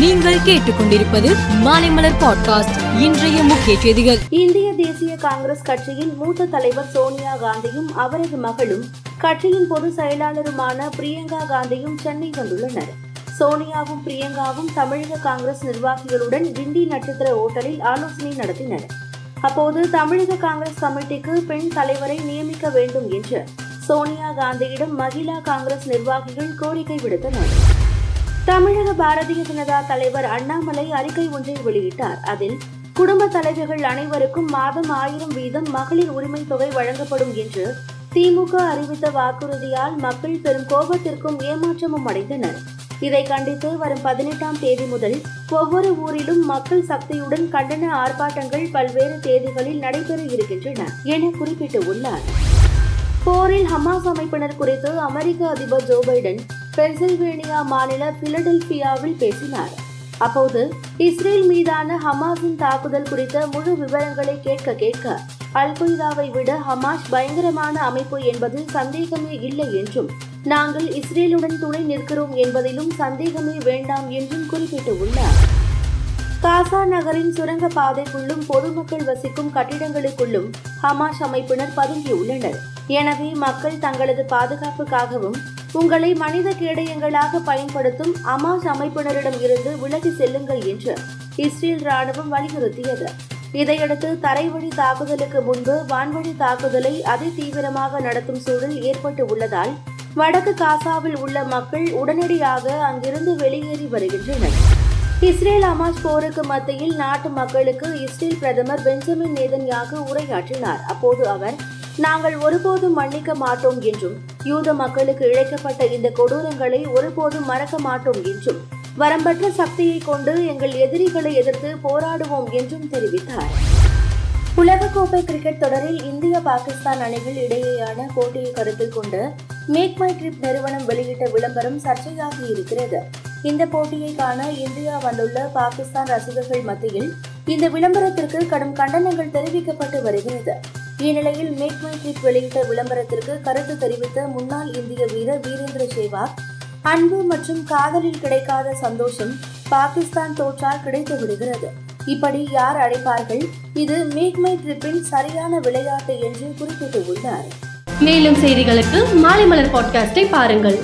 நீங்கள் கேட்டுக்கொண்டிருப்பது மாலைமலர் பாட்காஸ்ட் இன்றைய முக்கிய செய்திகள். இந்திய தேசிய காங்கிரஸ் கட்சியின் மூத்த தலைவர் சோனியா காந்தியும் அவரது மகளும் கட்சியின் பொதுச் செயலாளருமான பிரியங்கா காந்தியும் சென்னை வந்துள்ளனர். சோனியாவும் பிரியங்காவும் தமிழக காங்கிரஸ் நிர்வாகிகளுடன் கிண்டி நட்சத்திர ஓட்டலில் ஆலோசனை நடத்தினர். அப்போது தமிழக காங்கிரஸ் கமிட்டிக்கு பெண் தலைவரை நியமிக்க வேண்டும் என்று சோனியா காந்தியிடம் மகிழா காங்கிரஸ் நிர்வாகிகள் கோரிக்கை விடுத்தனர். தமிழக பாரதிய ஜனதா தலைவர் அண்ணாமலை அறிக்கை ஒன்றை வெளியிட்டார். அதில் குடும்ப தலைவிகள் அனைவருக்கும் மாதம் ஆயிரம் வீதம் மகளிர் உரிமை தொகை வழங்கப்படும் என்று திமுக அறிவித்த வாக்குறுதியால் மக்கள் பெரும் கோபத்திற்கும் ஏமாற்றமும் அடைந்தனர். இதை கண்டித்து வரும் பதினெட்டாம் தேதி முதல் ஒவ்வொரு ஊரிலும் மக்கள் சக்தியுடன் கண்டன ஆர்ப்பாட்டங்கள் பல்வேறு தேதிகளில் நடைபெற இருக்கின்றன என குறிப்பிட்டுள்ளார். போரில் ஹமாஸ் அமைப்பினர் குறித்து அமெரிக்க அதிபர் ஜோ பைடன் பென்சில்வேனியா மாநில பிலடெல்பியாவில் பேசினார். அப்போது இஸ்ரேல் மீதான ஹமாஸின் தாக்குதல் குறித்த முழு விவரங்களை கேட்க கேட்க அல் கொய்தாவை விட ஹமாஸ் பயங்கரமான அமைப்பு என்பதில் சந்தேகமே இல்லை என்றும் நாங்கள் இஸ்ரேலுடன் துணை நிற்கிறோம் என்பதிலும் சந்தேகமே வேண்டாம் என்றும் குறிப்பிட்டுள்ளார். காசா நகரின் சுரங்க பாதைக்குள்ளும் பொதுமக்கள் வசிக்கும் கட்டிடங்களுக்குள்ளும் ஹமாஸ் அமைப்பினர் பதுங்கியுள்ளனர். எனவே மக்கள் தங்களது பாதுகாப்புக்காகவும் உங்களை மனித கேடயங்களாக பயன்படுத்தும் அமாஸ் அமைப்பினரிடம் இருந்து விலகி செல்லுங்கள் என்று இஸ்ரேல் ராணுவம் வலியுறுத்தியது. இதையடுத்து தரைவழி தாக்குதலுக்கு முன்பு வான்வழி தாக்குதலை அதிதீவிரமாக நடத்தும் சூழல் ஏற்பட்டு உள்ளதால் வடக்கு காசாவில் உள்ள மக்கள் உடனடியாக அங்கிருந்து வெளியேறி வருகின்றனர். இஸ்ரேல் அமாஸ் போருக்கு மத்தியில் நாட்டு மக்களுக்கு இஸ்ரேல் பிரதமர் பெஞ்சமின் நேதன்யாக உரையாற்றினார். அப்போது அவர் நாங்கள் ஒருபோதும் மன்னிக்க மாட்டோம் என்றும் யூத மக்களுக்கு இழைக்கப்பட்ட இந்த கொடூரங்களை ஒருபோதும் மறக்க மாட்டோம் என்றும் வரம்பற்ற சக்தியை கொண்டு எங்கள் எதிரிகளை எதிர்த்து போராடுவோம் என்றும் தெரிவித்தார். உலகக்கோப்பை கிரிக்கெட் தொடரில் இந்திய பாகிஸ்தான் அணிகள் இடையேயான போட்டியை கருத்தில் கொண்டு மேக் மை ட்ரிப் நிறுவனம் வெளியிட்ட விளம்பரம் சர்ச்சையாகி இருக்கிறது. இந்த போட்டியை காண இந்தியா வந்துள்ள பாகிஸ்தான் ரசிகர்கள் மத்தியில் இந்த விளம்பரத்திற்கு கடும் கண்டனங்கள் தெரிவிக்கப்பட்டு வருகிறது. இந்நிலையில் மேக் மை ட்ரிப் வெளியிட்ட விளம்பரத்திற்கு கருத்து தெரிவித்த முன்னாள் இந்திய வீரர் வீரேந்திர சேவாக் அன்பு மற்றும் காதலில் கிடைக்காத சந்தோஷம் பாகிஸ்தான் தோற்றால் கிடைத்து விடுகிறது. இப்படி யார் அழைப்பார்கள்? இது மேக் மை ட்ரிப்பின் சரியான விளையாட்டு என்று குறிப்பிட்டுள்ளார் மேலும் செய்திகளுக்கு மாலை மலர் பாட்காஸ்டை பாருங்கள்.